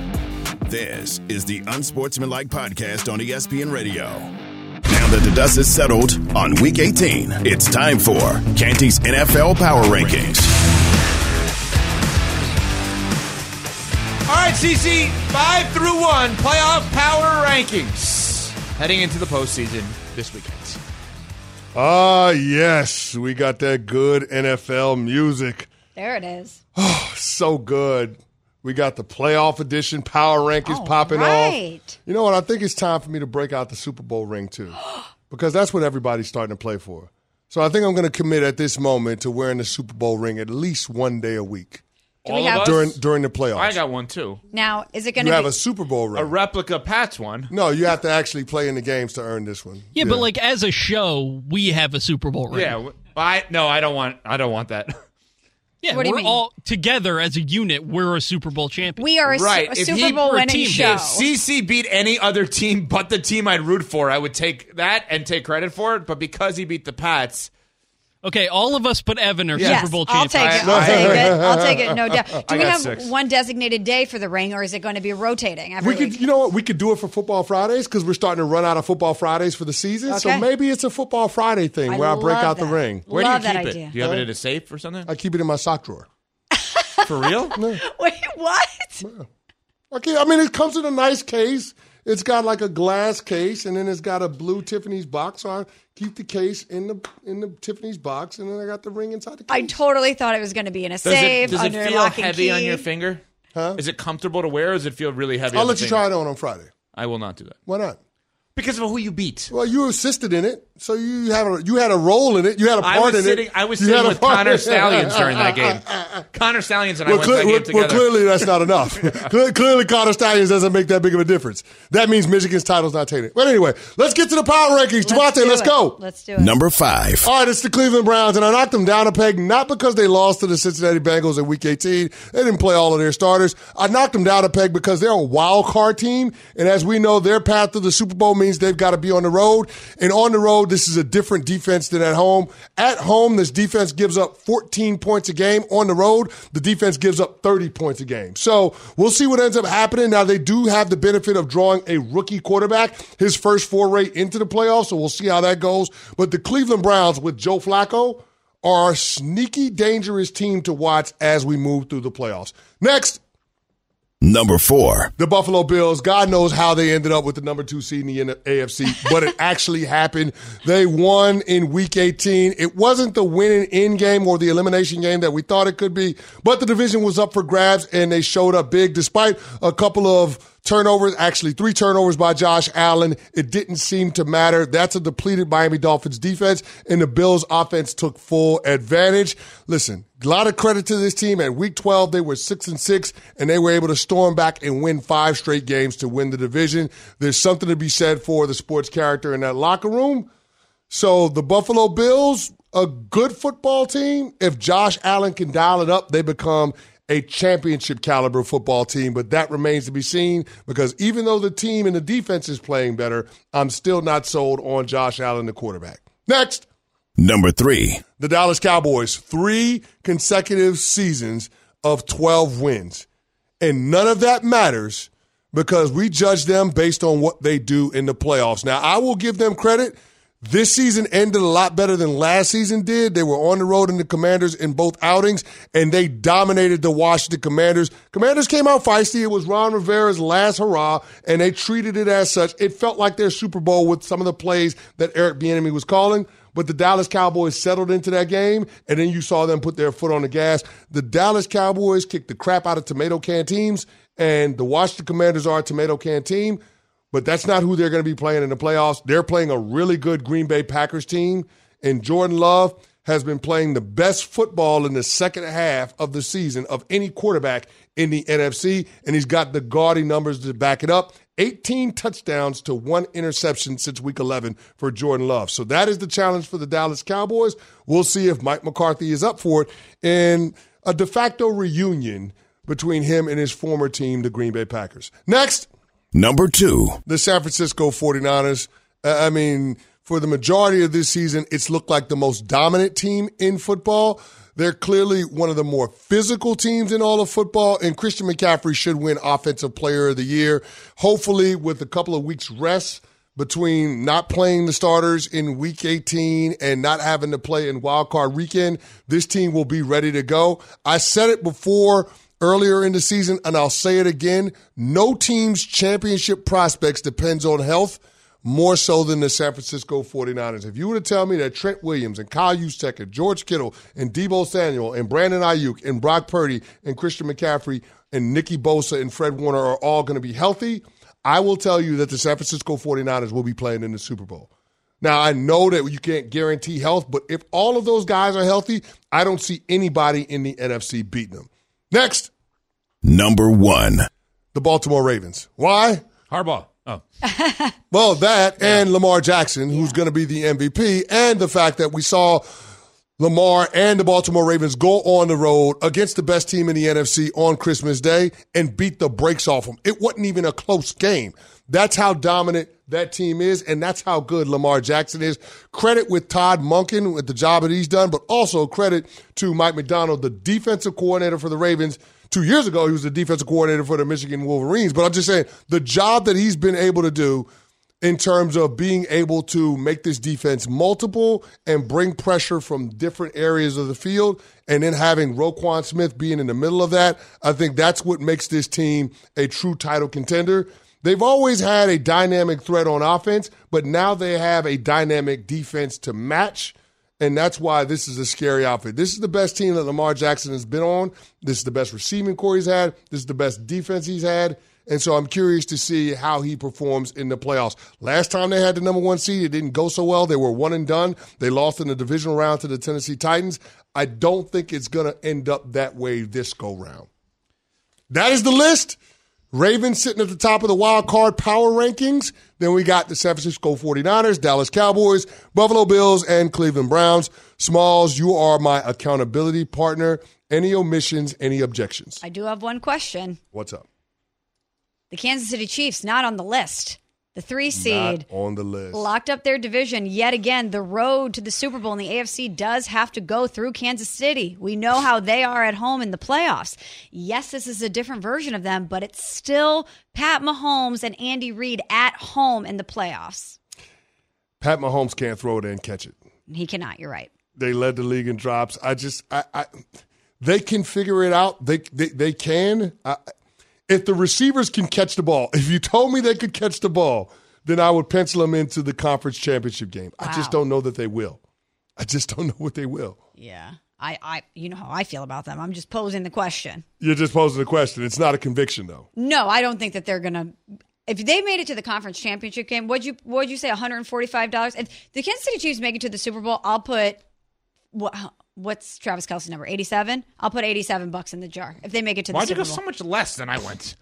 [SPEAKER 1] This is the Unsportsmanlike Podcast on ESPN Radio. Now that the dust is settled on Week 18, it's time for Canty's NFL Power Rankings.
[SPEAKER 2] All right, CC, five through one playoff power rankings heading into the postseason this weekend.
[SPEAKER 3] Ah, yes, we got that good NFL music.
[SPEAKER 4] There it is.
[SPEAKER 3] Oh, [sighs] so good. We got the playoff edition power rankings
[SPEAKER 4] All
[SPEAKER 3] popping
[SPEAKER 4] right.
[SPEAKER 3] off. You know what? I think it's time for me to break out the Super Bowl ring too, [gasps] because that's what everybody's starting to play for. So I think I'm going to commit at this moment to wearing the Super Bowl ring at least one day a week
[SPEAKER 4] Do
[SPEAKER 2] All of
[SPEAKER 4] have
[SPEAKER 3] during during the playoffs.
[SPEAKER 2] I got one too.
[SPEAKER 4] now? Is it going
[SPEAKER 3] you
[SPEAKER 4] to
[SPEAKER 3] have
[SPEAKER 4] be?
[SPEAKER 3] a Super Bowl ring.
[SPEAKER 2] A replica Pat's one.
[SPEAKER 3] no, you have to actually play in the games to earn this one.
[SPEAKER 10] Yeah, but like as a show, we have a Super Bowl ring.
[SPEAKER 2] Yeah. w- I no, I don't want. I don't want that. [laughs]
[SPEAKER 10] yeah.
[SPEAKER 4] What do you
[SPEAKER 10] we're
[SPEAKER 4] mean?
[SPEAKER 10] all together as a unit. We're a Super Bowl champion.
[SPEAKER 4] we are a, su-
[SPEAKER 2] Right.
[SPEAKER 4] a Super
[SPEAKER 2] he
[SPEAKER 4] Bowl
[SPEAKER 10] were a
[SPEAKER 4] winning
[SPEAKER 10] team,
[SPEAKER 4] show.
[SPEAKER 2] If CC beat any other team but the team I'd root for, I would take that and take credit for it. But because he beat the Pats,
[SPEAKER 10] Okay, all of us but Evan are
[SPEAKER 4] Yes,
[SPEAKER 10] Super Bowl
[SPEAKER 4] I'll
[SPEAKER 10] champions.
[SPEAKER 4] take it. I'll take it. I'll take it. No [laughs] doubt. Do
[SPEAKER 2] I
[SPEAKER 4] we have
[SPEAKER 2] six.
[SPEAKER 4] one designated day for the ring, or is it going to be rotating every
[SPEAKER 3] We could,
[SPEAKER 4] week?
[SPEAKER 3] you know what? We could do it for Football Fridays because we're starting to run out of Football Fridays for the season. So maybe it's a Football Friday thing
[SPEAKER 4] I
[SPEAKER 3] where I break
[SPEAKER 4] love
[SPEAKER 3] out the ring.
[SPEAKER 2] where
[SPEAKER 4] Love
[SPEAKER 2] do you keep it? Do you have it in a safe or something?
[SPEAKER 3] I keep it in my sock drawer.
[SPEAKER 2] For real? [laughs] [laughs]
[SPEAKER 4] Wait, what?
[SPEAKER 3] Okay, I mean it comes in a nice case. It's got like a glass case, and then it's got a blue Tiffany's box. So I keep the case in the in the Tiffany's box, and then I got the ring inside the case.
[SPEAKER 4] I totally thought it was going to be in a
[SPEAKER 2] Does
[SPEAKER 4] safe
[SPEAKER 2] it, does it
[SPEAKER 4] under
[SPEAKER 2] feel
[SPEAKER 4] lock and
[SPEAKER 2] heavy
[SPEAKER 4] key.
[SPEAKER 2] on your finger?
[SPEAKER 3] Huh?
[SPEAKER 2] Is it comfortable to wear, or does it feel really heavy?
[SPEAKER 3] I'll
[SPEAKER 2] on the
[SPEAKER 3] let you
[SPEAKER 2] finger?
[SPEAKER 3] try it on on Friday.
[SPEAKER 2] I will not do that
[SPEAKER 3] Why not?
[SPEAKER 2] Because of who you beat.
[SPEAKER 3] Well, you assisted in it, so you had a you had a role in it. You had a part in
[SPEAKER 2] sitting.
[SPEAKER 3] it.
[SPEAKER 2] I was
[SPEAKER 3] You
[SPEAKER 2] sitting
[SPEAKER 3] had a
[SPEAKER 2] with
[SPEAKER 3] part-
[SPEAKER 2] Connor [laughs] Stalions during that game. Connor Stalions and I
[SPEAKER 3] Well,
[SPEAKER 2] went to that
[SPEAKER 3] cle-
[SPEAKER 2] game
[SPEAKER 3] well, clearly that's not enough. [laughs] Clearly, Connor Stalions doesn't make that big of a difference. That means Michigan's title's not tainted. But anyway, let's get to the power rankings. Javante,
[SPEAKER 4] do
[SPEAKER 3] let's go.
[SPEAKER 4] Let's do it.
[SPEAKER 1] Number five.
[SPEAKER 3] All right, it's the Cleveland Browns, and I knocked them down a peg not because they lost to the Cincinnati Bengals in Week 18. They didn't play all of their starters. I knocked them down a peg because they're a wild card team, and as we know, their path to the Super Bowl means they've got to be on the road. And on the road, this is a different defense than at home. At home, this defense gives up 14 points a game. On the road, the defense gives up 30 points a game. So we'll see what ends up happening. Now, they do have the benefit of drawing a rookie quarterback, his first foray into the playoffs, so we'll see how that goes. But the Cleveland Browns with Joe Flacco are a sneaky, dangerous team to watch as we move through the playoffs. Next,
[SPEAKER 1] Number four.
[SPEAKER 3] the Buffalo Bills, God knows how they ended up with the number two seed in the AFC, but it [laughs] actually happened. They won in week 18. It wasn't the winning end game or the elimination game that we thought it could be, but the division was up for grabs and they showed up big despite a couple of turnovers, actually three turnovers by Josh Allen. It didn't seem to matter. That's a depleted Miami Dolphins defense and the Bills offense took full advantage. Listen, a lot of credit to this team. At week 12, they were six and six and they were able to storm back and win five straight games to win the division. There's something to be said for the sports character in that locker room. So the Buffalo Bills, a good football team. If Josh Allen can dial it up, they become a championship caliber football team, but that remains to be seen because even though the team and the defense is playing better, I'm still not sold on Josh Allen, the quarterback. Next,
[SPEAKER 1] Number three.
[SPEAKER 3] the Dallas Cowboys, three consecutive seasons of 12 wins. And none of that matters because we judge them based on what they do in the playoffs. Now, I will give them credit. This season ended a lot better than last season did. They were on the road in the Commanders in both outings, and they dominated the Washington Commanders. Commanders came out feisty. It was Ron Rivera's last hurrah, and they treated it as such. It felt like their Super Bowl with some of the plays that Eric Bieniemy was calling. But the Dallas Cowboys settled into that game, and then you saw them put their foot on the gas. The Dallas Cowboys kicked the crap out of tomato can teams, and the Washington Commanders are a tomato can team but that's not who they're going to be playing in the playoffs. They're playing a really good Green Bay Packers team, and Jordan Love has been playing the best football in the second half of the season of any quarterback in the NFC, and he's got the gaudy numbers to back it up. 18 touchdowns to one interception since week 11 for Jordan Love. So that is the challenge for the Dallas Cowboys. We'll see if Mike McCarthy is up for it in a de facto reunion between him and his former team, the Green Bay Packers. Next,
[SPEAKER 1] Number two.
[SPEAKER 3] the San Francisco 49ers. uh, I mean, for the majority of this season, it's looked like the most dominant team in football. They're clearly one of the more physical teams in all of football, and Christian McCaffrey should win Offensive Player of the Year. Hopefully, with a couple of weeks' rest between not playing the starters in week 18 and not having to play in wild card weekend, this team will be ready to go. I said it before earlier in the season, and I'll say it again. No team's championship prospects depends on health, more so than the San Francisco 49ers. If you were to tell me that Trent Williams and Kyle Juszczyk and George Kittle and Deebo Samuel and Brandon Aiyuk and Brock Purdy and Christian McCaffrey and Nicky Bosa and Fred Warner are all going to be healthy, I will tell you that the San Francisco 49ers will be playing in the Super Bowl. Now, I know that you can't guarantee health, but if all of those guys are healthy, I don't see anybody in the NFC beating them. Next,
[SPEAKER 1] Number one.
[SPEAKER 3] the Baltimore Ravens. Why?
[SPEAKER 2] Harbaugh. Oh. [laughs]
[SPEAKER 3] Well, that and Lamar Jackson, who's going to be the MVP, and the fact that we saw Lamar and the Baltimore Ravens go on the road against the best team in the NFC on Christmas Day and beat the brakes off them. It wasn't even a close game. That's how dominant that team is, and that's how good Lamar Jackson is. Credit with Todd Monken with the job that he's done, but also credit to Mike Macdonald, the defensive coordinator for the Ravens. Two years ago, he was the defensive coordinator for the Michigan Wolverines. But I'm just saying, the job that he's been able to do in terms of being able to make this defense multiple and bring pressure from different areas of the field, and then having Roquan Smith being in the middle of that, I think that's what makes this team a true title contender. They've always had a dynamic threat on offense, but now they have a dynamic defense to match. And that's why this is a scary outfit. This is the best team that Lamar Jackson has been on. This is the best receiving corps he's had. This is the best defense he's had. And so I'm curious to see how he performs in the playoffs. Last time they had the number one seed, it didn't go so well. They were one and done. They lost in the divisional round to the Tennessee Titans. I don't think it's going to end up that way this go round. That is the list. Ravens sitting at the top of the wild card power rankings. Then we got the San Francisco 49ers, Dallas Cowboys, Buffalo Bills, and Cleveland Browns. Smalls, you are my accountability partner. Any omissions, any objections?
[SPEAKER 4] I do have one question.
[SPEAKER 3] What's up?
[SPEAKER 4] The Kansas City Chiefs not on the list. The three seed
[SPEAKER 3] Not on the list.
[SPEAKER 4] locked up their division yet again. The road to the Super Bowl in the AFC does have to go through Kansas City. We know how they are at home in the playoffs. Yes, this is a different version of them, but it's still Pat Mahomes and Andy Reid at home in the playoffs.
[SPEAKER 3] Pat Mahomes can't throw it and catch it.
[SPEAKER 4] He cannot. You're right.
[SPEAKER 3] They led the league in drops. I just, I, I they can figure it out. They, they, they can. I, if the receivers can catch the ball, if you told me they could catch the ball, then I would pencil them into the conference championship game. I just don't know that they will. I just don't know what they will.
[SPEAKER 4] Yeah. I, I, you know how I feel about them. I'm just posing the question.
[SPEAKER 3] You're just posing the question. It's not a conviction, though.
[SPEAKER 4] No, I don't think that they're gonna. If they made it to the conference championship game, what'd you what'd you say? One hundred and forty five dollars. If the Kansas City Chiefs make it to the Super Bowl, I'll put what what's Travis Kelce's number? Eighty seven. I'll put eighty seven bucks in the jar if they make it to the
[SPEAKER 2] Why'd you
[SPEAKER 4] Super
[SPEAKER 2] go
[SPEAKER 4] Bowl.
[SPEAKER 2] so much less than I went?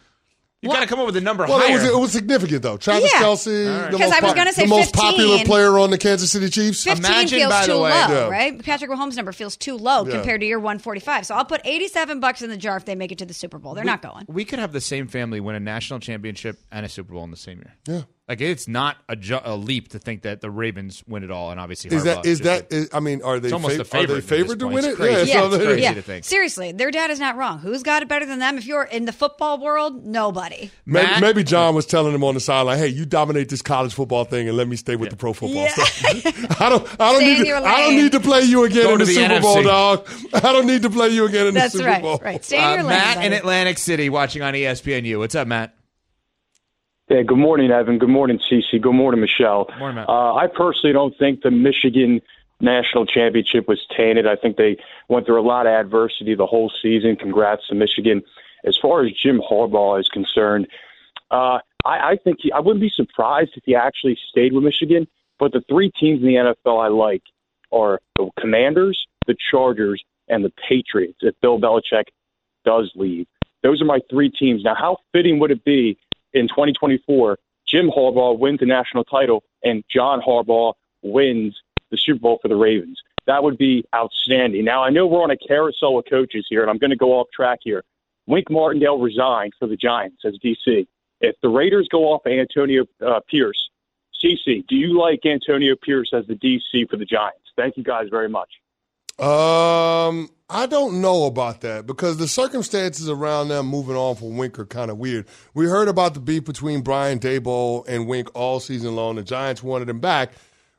[SPEAKER 2] You got to come up with a number
[SPEAKER 3] Well, it
[SPEAKER 2] higher.
[SPEAKER 3] was, it was significant, though. Travis
[SPEAKER 4] Yeah.
[SPEAKER 3] Kelce,
[SPEAKER 2] All right.
[SPEAKER 3] the,
[SPEAKER 4] 'Cause
[SPEAKER 3] most,
[SPEAKER 4] I was gonna say
[SPEAKER 3] the most
[SPEAKER 4] 15.
[SPEAKER 3] popular player on the Kansas City Chiefs.
[SPEAKER 4] 15
[SPEAKER 2] Imagine,
[SPEAKER 4] feels
[SPEAKER 2] by
[SPEAKER 4] too
[SPEAKER 2] the way-
[SPEAKER 4] low,
[SPEAKER 3] Yeah.
[SPEAKER 4] right? Patrick Mahomes' number feels too low
[SPEAKER 3] Yeah.
[SPEAKER 4] compared to your 145. So I'll put 87 bucks in the jar if they make it to the Super Bowl. They're not going.
[SPEAKER 2] we could have the same family win a national championship and a Super Bowl in the same year.
[SPEAKER 3] Yeah.
[SPEAKER 2] Like it's not a, ju- a leap to think that the Ravens win it all, and obviously
[SPEAKER 3] Is that
[SPEAKER 2] Harbaugh
[SPEAKER 3] is
[SPEAKER 2] just
[SPEAKER 3] that? I mean, are they
[SPEAKER 2] almost
[SPEAKER 3] fav-
[SPEAKER 2] a favorite
[SPEAKER 3] Are they favored to win it? Yeah,
[SPEAKER 2] Yeah, it's crazy
[SPEAKER 4] yeah,
[SPEAKER 2] to think.
[SPEAKER 4] seriously, their dad is not wrong. Who's got it better than them? If you're in the football world, nobody.
[SPEAKER 3] Maybe,
[SPEAKER 2] Matt?
[SPEAKER 3] maybe John was telling him on the sideline, "Hey, you dominate this college football thing, and let me stay with the pro football
[SPEAKER 4] Yeah.
[SPEAKER 3] stuff. [laughs] [laughs] I don't, I don't
[SPEAKER 4] Stay
[SPEAKER 3] need, to, I don't need to play you again
[SPEAKER 2] Go
[SPEAKER 3] in the,
[SPEAKER 2] the
[SPEAKER 3] Super Bowl, dog. [laughs] I don't need to play you again in
[SPEAKER 4] That's
[SPEAKER 3] the Super
[SPEAKER 4] right.
[SPEAKER 3] Bowl.
[SPEAKER 4] Right. Stay in
[SPEAKER 2] Uh,
[SPEAKER 4] lane.
[SPEAKER 2] Matt
[SPEAKER 4] buddy.
[SPEAKER 2] in Atlantic City watching on ESPNU. What's up, Matt?
[SPEAKER 11] Yeah, good morning, Evan. Good morning, Cece. Good morning, Michelle.
[SPEAKER 2] Morning, Matt.
[SPEAKER 11] Uh, I personally don't think the Michigan national championship was tainted. I think they went through a lot of adversity the whole season. Congrats to Michigan. As far as Jim Harbaugh is concerned, uh, I, I think he, I wouldn't be surprised if he actually stayed with Michigan. But the three teams in the NFL I like are the Commanders, the Chargers, and the Patriots. If Bill Belichick does leave, those are my three teams. Now, how fitting would it be in 2024? Jim Harbaugh wins the national title, and John Harbaugh wins the Super Bowl for the Ravens. That would be outstanding. Now, I know we're on a carousel of coaches here, and I'm going to go off track here. Wink Martindale resigned for the Giants as DC. If the Raiders go off Antonio uh, Pierce, CC, do you like Antonio Pierce as the DC for the Giants? Thank you guys very much.
[SPEAKER 3] Um, I don't know about that because the circumstances around them moving on from Wink are kind of weird. We heard about the beef between Brian Daboll and Wink all season long. The Giants wanted him back,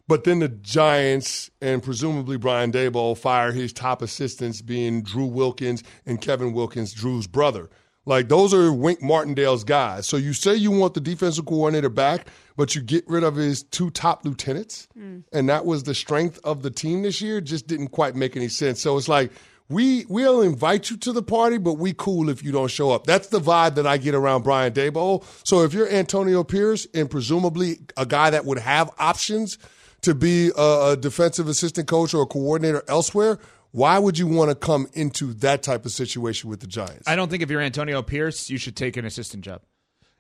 [SPEAKER 3] but then the Giants and presumably Brian Daboll fire his top assistants, being Drew Wilkins and Kevin Wilkins, Drew's brother. Like those are Wink Martindale's guys. So you say you want the defensive coordinator back, but you get rid of his two top lieutenants,
[SPEAKER 4] Hmm.
[SPEAKER 3] and that was the strength of the team this year. Just didn't quite make any sense. So it's like we we'll invite you to the party, but we cool if you don't show up. That's the vibe that I get around Brian Daboll. So if you're Antonio Pierce and presumably a guy that would have options to be a, a defensive assistant coach or a coordinator elsewhere, why would you want to come into that type of situation with the Giants?
[SPEAKER 2] I don't think if you're Antonio Pierce, you should take an assistant job.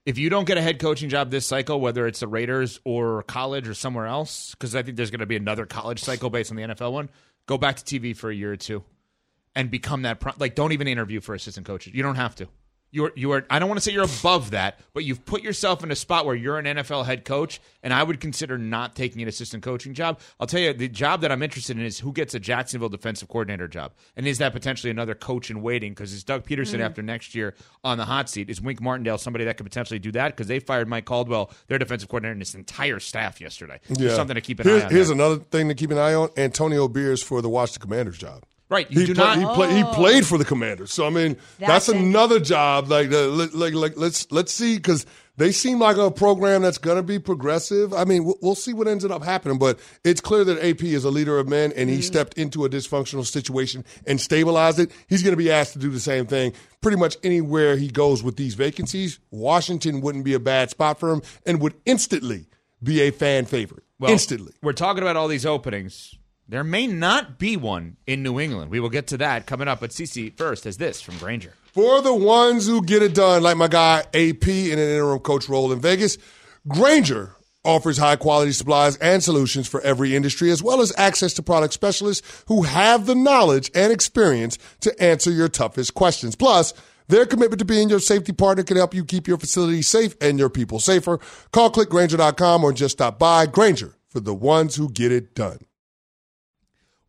[SPEAKER 2] If you don't get a head coaching job this cycle, whether it's the Raiders or college or somewhere else, because I think there's going to be another college cycle based on the NFL one, go back to TV for a year or two and become that. Pro- like, don't even interview for assistant coaches. You don't have to. You're, you are. I don't want to say you're above that, but you've put yourself in a spot where you're an NFL head coach, and I would consider not taking an assistant coaching job. I'll tell you, the job that I'm interested in is who gets a Jacksonville defensive coordinator job, and is that potentially another coach in waiting? Because is Doug Pederson
[SPEAKER 12] Mm.
[SPEAKER 2] after next year on the hot seat? Is Wink Martindale somebody that could potentially do that? Because they fired Mike Caldwell, their defensive coordinator, and his entire staff yesterday. There's something to keep an
[SPEAKER 3] here's,
[SPEAKER 2] eye on.
[SPEAKER 3] Here's
[SPEAKER 2] there.
[SPEAKER 3] another thing to keep an eye on: Antonio Pierce for the Washington Commanders job.
[SPEAKER 2] Right, you
[SPEAKER 3] he
[SPEAKER 2] do
[SPEAKER 3] play-
[SPEAKER 2] not-
[SPEAKER 3] He, play, he played for the Commanders, so I mean that's,
[SPEAKER 2] That's
[SPEAKER 3] another job. Like, uh, like, like, like let's let's see because they seem like a program that's going to be progressive. I mean, we'll, we'll see what ends up happening, but it's clear that AP is a leader of men, and he stepped into a dysfunctional situation and stabilized it. He's going to be asked to do the same thing pretty much anywhere he goes with these vacancies. Washington wouldn't be a bad spot for him, and would instantly be a fan favorite.
[SPEAKER 2] Well,
[SPEAKER 3] instantly.
[SPEAKER 2] We're talking about all these openings. There may not be one in New England. We will get to that coming up. But CC first has this from Grainger.
[SPEAKER 3] For the ones who get it done, like my guy AP in an interim coach role in Vegas, Grainger offers high quality supplies and solutions for every industry, as well as access to product specialists who have the knowledge and experience to answer your toughest questions. Plus, their commitment to being your safety partner can help you keep your facility safe and your people safer. Call clickgrainger.com or just stop by. Grainger for the ones who get it done.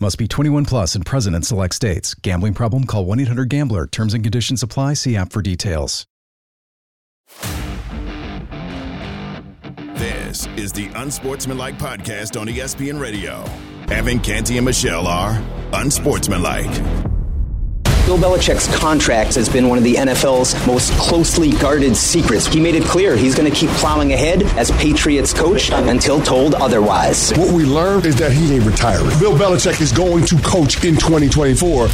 [SPEAKER 13] Must be 21 plus and present in select states. Gambling problem? Call 1 800 Gambler. Terms and conditions apply. See app for details.
[SPEAKER 1] This is the Unsportsmanlike Podcast on ESPN Radio. Evan Canty and Michelle are unsportsmanlike.
[SPEAKER 12] Bill Belichick's contract has been one of the NFL's most closely guarded secrets. He made it clear he's going to keep plowing ahead as Patriots coach until told otherwise.
[SPEAKER 3] What we learned is that he ain't retiring. Bill Belichick is going to coach in 2024.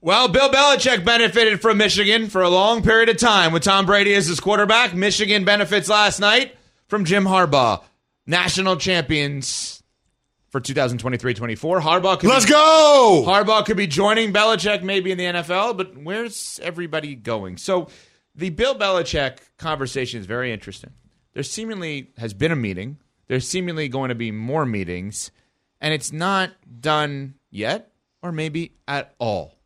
[SPEAKER 2] Well, Bill Belichick benefited from Michigan for a long period of time with Tom Brady as his quarterback. Michigan benefits last night from Jim Harbaugh, national champions for 2023-24. Harbaugh could
[SPEAKER 3] Let's
[SPEAKER 2] be,
[SPEAKER 3] go!
[SPEAKER 2] Harbaugh could be joining Belichick maybe in the NFL, but where's everybody going? So the Bill Belichick conversation is very interesting. There seemingly has been a meeting. There's seemingly going to be more meetings, and it's not done yet, or maybe at all.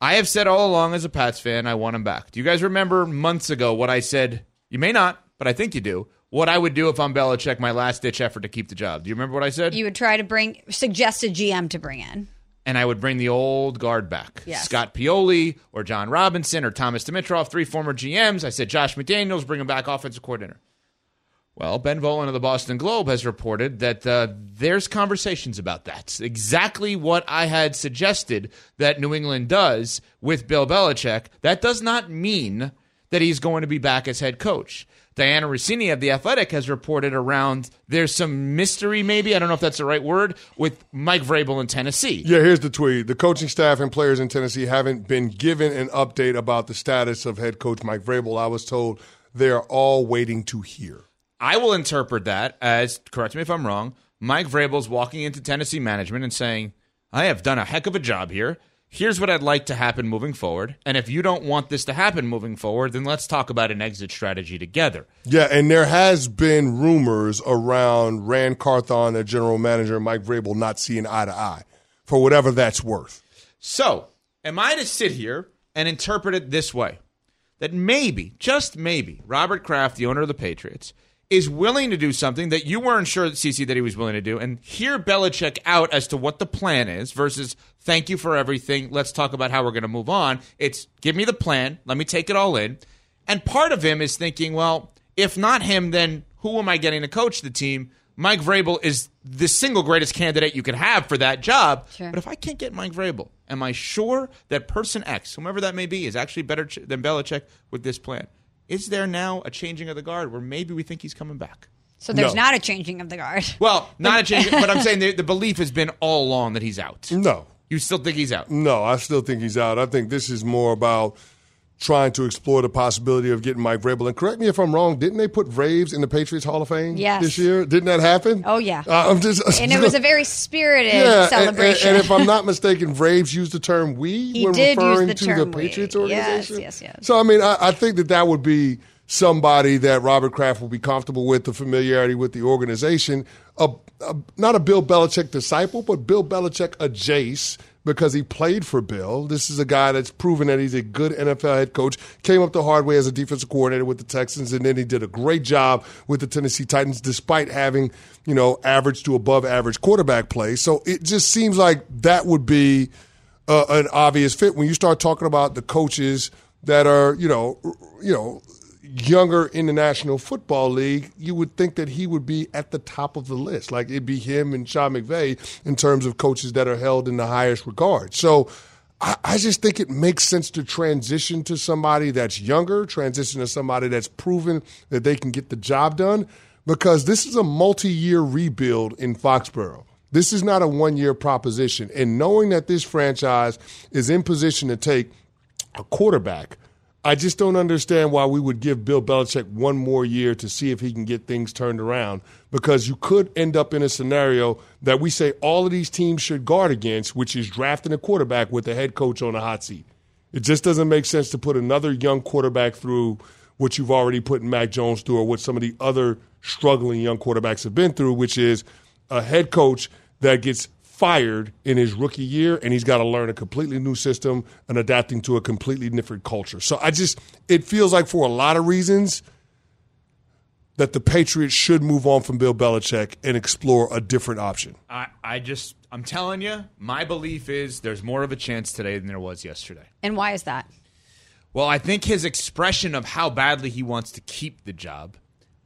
[SPEAKER 2] I have said all along as a Pats fan, I want him back. Do you guys remember months ago what I said? You may not, but I think you do. What I would do if I'm Belichick, my last ditch effort to keep the job. Do you remember what I said?
[SPEAKER 4] You would try to bring suggest a GM to bring in.
[SPEAKER 2] and I would bring the old guard back.
[SPEAKER 4] Yes.
[SPEAKER 2] Scott Pioli or Jon Robinson or Thomas Dimitroff, three former GMs. I said Josh McDaniels, bring him back offensive coordinator. Well, Ben Volin of the Boston Globe has reported that uh, there's conversations about that. Exactly what I had suggested that New England does with Bill Belichick. That does not mean that he's going to be back as head coach. Dianna Russini of The Athletic has reported around there's some mystery, maybe, I don't know if that's the right word, with Mike Vrabel in Tennessee.
[SPEAKER 3] Yeah, here's the tweet. The coaching staff and players in Tennessee haven't been given an update about the status of head coach Mike Vrabel. I was told they're all waiting to hear.
[SPEAKER 2] I will interpret that as, correct me if I'm wrong, Mike Vrabel's walking into Tennessee management and saying, I have done a heck of a job here. Here's what I'd like to happen moving forward. And if you don't want this to happen moving forward, then let's talk about an exit strategy together.
[SPEAKER 3] Yeah, and there has been rumors around Ran Carthon, their general manager, and Mike Vrabel not seeing eye to eye for whatever that's worth.
[SPEAKER 2] So, am I to sit here and interpret it this way? That maybe, just maybe, Robert Kraft, the owner of the Patriots, is willing to do something that you weren't sure, CC, that he was willing to do, and hear Belichick out as to what the plan is versus thank you for everything. Let's talk about how we're going to move on. It's give me the plan. Let me take it all in. And part of him is thinking, well, if not him, then who am I getting to coach the team? Mike Vrabel is the single greatest candidate you could have for that job.
[SPEAKER 4] Sure.
[SPEAKER 2] But if I can't get Mike Vrabel, am I sure that person X, whomever that may be, is actually better than Belichick with this plan? Is there now a changing of the guard where maybe we think he's coming back?
[SPEAKER 4] So there's
[SPEAKER 3] No.
[SPEAKER 4] not a changing of the guard. [laughs]
[SPEAKER 2] Well, not a change, but I'm [laughs] saying the, the belief has been all along that he's out.
[SPEAKER 3] No.
[SPEAKER 2] You still think he's out?
[SPEAKER 3] No, I still think he's out. I think this is more about trying to explore the possibility of getting Mike Vrabel. And correct me if I'm wrong, didn't they put Vraves in the Patriots Hall of Fame
[SPEAKER 4] Yes.
[SPEAKER 3] this year? Didn't that happen?
[SPEAKER 4] Oh yeah.
[SPEAKER 3] Uh, I'm just,
[SPEAKER 4] and it was a very spirited
[SPEAKER 3] yeah, and-
[SPEAKER 4] celebration.
[SPEAKER 3] And, and if I'm not mistaken, Vraves used the term "we" [laughs]
[SPEAKER 4] He
[SPEAKER 3] when
[SPEAKER 4] did use
[SPEAKER 3] referring
[SPEAKER 4] the
[SPEAKER 3] to
[SPEAKER 4] term
[SPEAKER 3] the
[SPEAKER 4] we.
[SPEAKER 3] Patriots
[SPEAKER 4] Yes,
[SPEAKER 3] organization.
[SPEAKER 4] yes, yes.
[SPEAKER 3] So I mean, I, I think that that would be somebody that Robert Kraft will be comfortable with, the familiarity with the organization. A, a, not a Bill Belichick disciple, but Bill Belichick adjacent because he played for Bill. This is a guy that's proven that he's a good NFL head coach. Came up the hard way as a defensive coordinator with the Texans, and then he did a great job with the Tennessee Titans, despite having you know average to above average quarterback play. So it just seems like that would be uh, an obvious fit when you start talking about the coaches that are you know you know younger in the National Football League, you would think that he would be at the top of the list. Like it'd be him and Sean McVay in terms of coaches that are held in the highest regard. So I, I just think it makes sense to transition to somebody that's younger, transition to somebody that's proven that they can get the job done, because this is a multi-year rebuild in Foxborough. This is not a one-year proposition. And knowing that this franchise is in position to take a quarterback – I just don't understand why we would give Bill Belichick one more year to see if he can get things turned around because you could end up in a scenario that we say all of these teams should guard against, which is drafting a quarterback with the head coach on the hot seat. It just doesn't make sense to put another young quarterback through what you've already put Mac Jones through or what some of the other struggling young quarterbacks have been through, which is a head coach that gets fired in his rookie year and he's got to learn a completely new system and adapting to a completely different culture. So I just it feels like for a lot of reasons that the Patriots should move on from Bill Belichick and explore a different option.
[SPEAKER 2] I, I just, I'm telling you, my belief is there's more of a chance today than there was yesterday.
[SPEAKER 4] and why is that?
[SPEAKER 2] Well, I think his expression of how badly he wants to keep the job.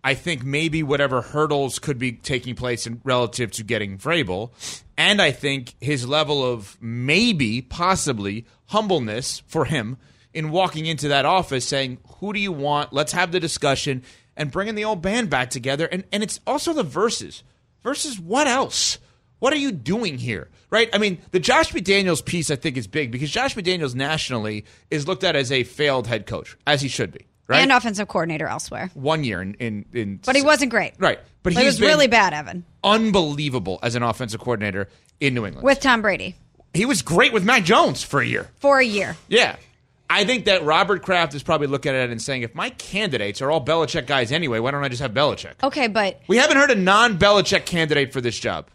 [SPEAKER 2] I think maybe whatever hurdles could be taking place in relative to getting Vrabel, and I think his level of maybe, possibly humbleness for him in walking into that office, saying, "Who do you want? Let's have the discussion." And bringing the old band back together, and, and it's also the verses. Versus what else? What are you doing here? Right? I mean, the Josh McDaniels piece I think is big because Josh McDaniels nationally is looked at as a failed head coach, as he should be. Right?
[SPEAKER 4] And offensive coordinator elsewhere.
[SPEAKER 2] One year in in, in
[SPEAKER 4] But he wasn't great.
[SPEAKER 2] right. But
[SPEAKER 4] He was really bad, Evan,
[SPEAKER 2] unbelievable as an offensive coordinator in New England.
[SPEAKER 4] with Tom Brady
[SPEAKER 2] he was great with Mac Jones for a year.
[SPEAKER 4] for a year.
[SPEAKER 2] Yeah. I think that Robert Kraft is probably looking at it and saying, if my candidates are all Belichick guys anyway, why don't I just have Belichick?
[SPEAKER 4] Okay, but
[SPEAKER 2] We haven't heard a non Belichick candidate for this job.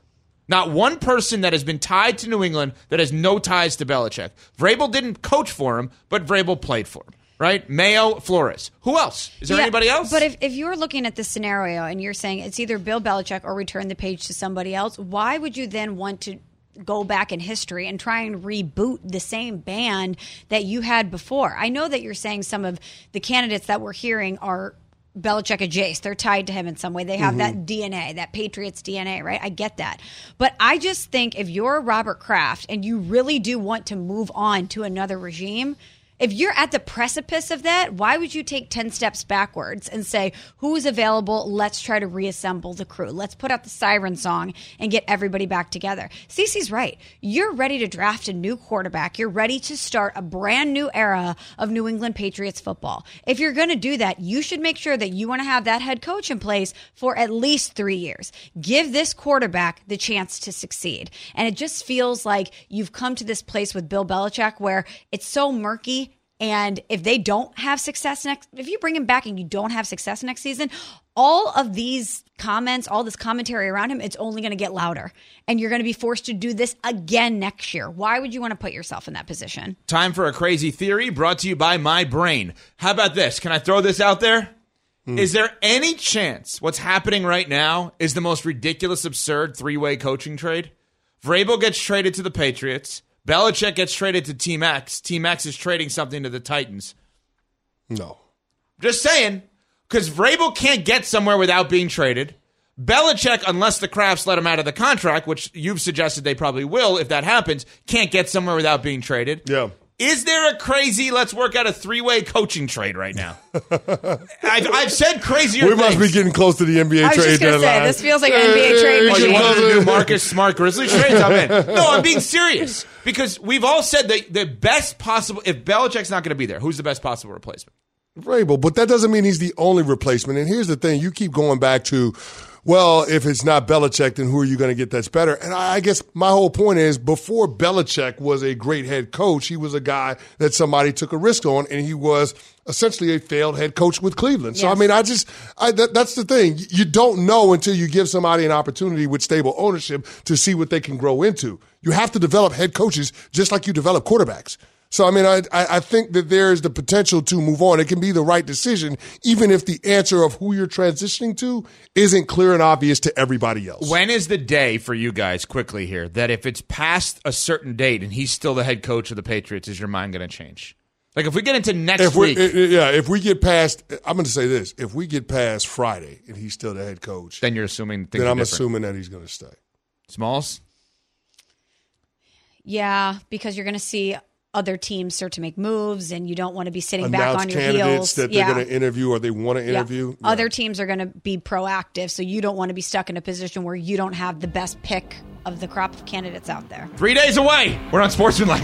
[SPEAKER 2] Not one person that has been tied to New England that has no ties to Belichick. Vrabel didn't coach for him, but Vrabel played for him, right? Mayo, Flores. Who else? Is there
[SPEAKER 4] Yeah,
[SPEAKER 2] anybody else?
[SPEAKER 4] But if, if you're looking at this scenario and you're saying it's either Bill Belichick or return the page to somebody else, why would you then want to go back in history and try and reboot the same band that you had before? I know that you're saying some of the candidates that we're hearing are Belichick adjacent. They're tied to him in some way. They have that mm-hmm. DNA, that Patriots DNA, right? I get that. But I just think if you're Robert Kraft and you really do want to move on to another regime, If you're at the precipice of that, why would you take 10 steps backwards and say, who is available? Let's try to reassemble the crew. Let's put out the siren song and get everybody back together. Cece's right. You're ready to draft a new quarterback. You're ready to start a brand new era of New England Patriots football. If you're going to do that, you should make sure that you want to have that head coach in place for at least three years. Give this quarterback the chance to succeed. And it just feels like you've come to this place with Bill Belichick where it's so murky and if they don't have success next, if you bring him back and you don't have success next season, all of these comments, all this commentary around him, it's only going to get louder. And you're going to be forced to do this again next year. Why would you want to put yourself in that position?
[SPEAKER 2] Time for a crazy theory brought to you by My Brain. How about this? Can I throw this out there? Hmm. Is there any chance what's happening right now is the most ridiculous, absurd three way coaching trade? Vrabel gets traded to the Patriots. Belichick gets traded to Team X. Team X is trading something to the Titans.
[SPEAKER 3] No.
[SPEAKER 2] Just saying, because Vrabel can't get somewhere without being traded. Belichick, unless the Krafts let him out of the contract, which you've suggested they probably will if that happens, can't get somewhere without being traded.
[SPEAKER 3] Yeah.
[SPEAKER 2] Is there a crazy, let's work out a three way coaching trade right now? [laughs] I've, I've said crazier
[SPEAKER 3] we
[SPEAKER 2] things.
[SPEAKER 3] must be getting close to the NBA
[SPEAKER 4] I was
[SPEAKER 3] trade
[SPEAKER 4] just gonna say,
[SPEAKER 3] deadline.
[SPEAKER 4] this feels like an NBA trade
[SPEAKER 2] Oh, you
[SPEAKER 4] machine.
[SPEAKER 2] want to do Marcus Smart Grizzlies trades? I'm in. No, I'm being serious because we've all said that the best possible. If Belichick's not going to be there, who's the best possible replacement?
[SPEAKER 3] Vrabel, but that doesn't mean he's the only replacement. And here's the thing: you keep going back to, well, if it's not Belichick, then who are you going to get that's better? And I guess my whole point is, before Belichick was a great head coach, he was a guy that somebody took a risk on, and he was essentially a failed head coach with Cleveland. So I mean, I just I, that, that's the thing: you don't know until you give somebody an opportunity with stable ownership to see what they can grow into. You have to develop head coaches just like you develop quarterbacks. So I mean, I I I think that there's the potential to move on. It can be the right decision, even if the answer of who you're transitioning to isn't clear and obvious to everybody else.
[SPEAKER 2] When is the day for you guys, quickly here, that if it's past a certain date and he's still the head coach of the Patriots, is your mind going to change? Like if we get into next
[SPEAKER 3] if we,
[SPEAKER 2] week,
[SPEAKER 3] yeah, if we get past, I'm going to say this: if we get past Friday and he's still the head coach,
[SPEAKER 2] then you're assuming things
[SPEAKER 3] then
[SPEAKER 2] are
[SPEAKER 3] I'm
[SPEAKER 2] different.
[SPEAKER 3] assuming that he's going to stay.
[SPEAKER 2] Smalls.
[SPEAKER 4] Yeah, because you're going to see other teams start to make moves, and you don't want to be sitting back on your
[SPEAKER 3] candidates
[SPEAKER 4] heels.
[SPEAKER 3] that they're
[SPEAKER 4] yeah.
[SPEAKER 3] going to interview or they want to
[SPEAKER 4] Yeah.
[SPEAKER 3] interview. Yeah.
[SPEAKER 4] Other teams are going to be proactive, so you don't want to be stuck in a position where you don't have the best pick of the crop of candidates out there.
[SPEAKER 2] Three days away. We're Unsportsmanlike.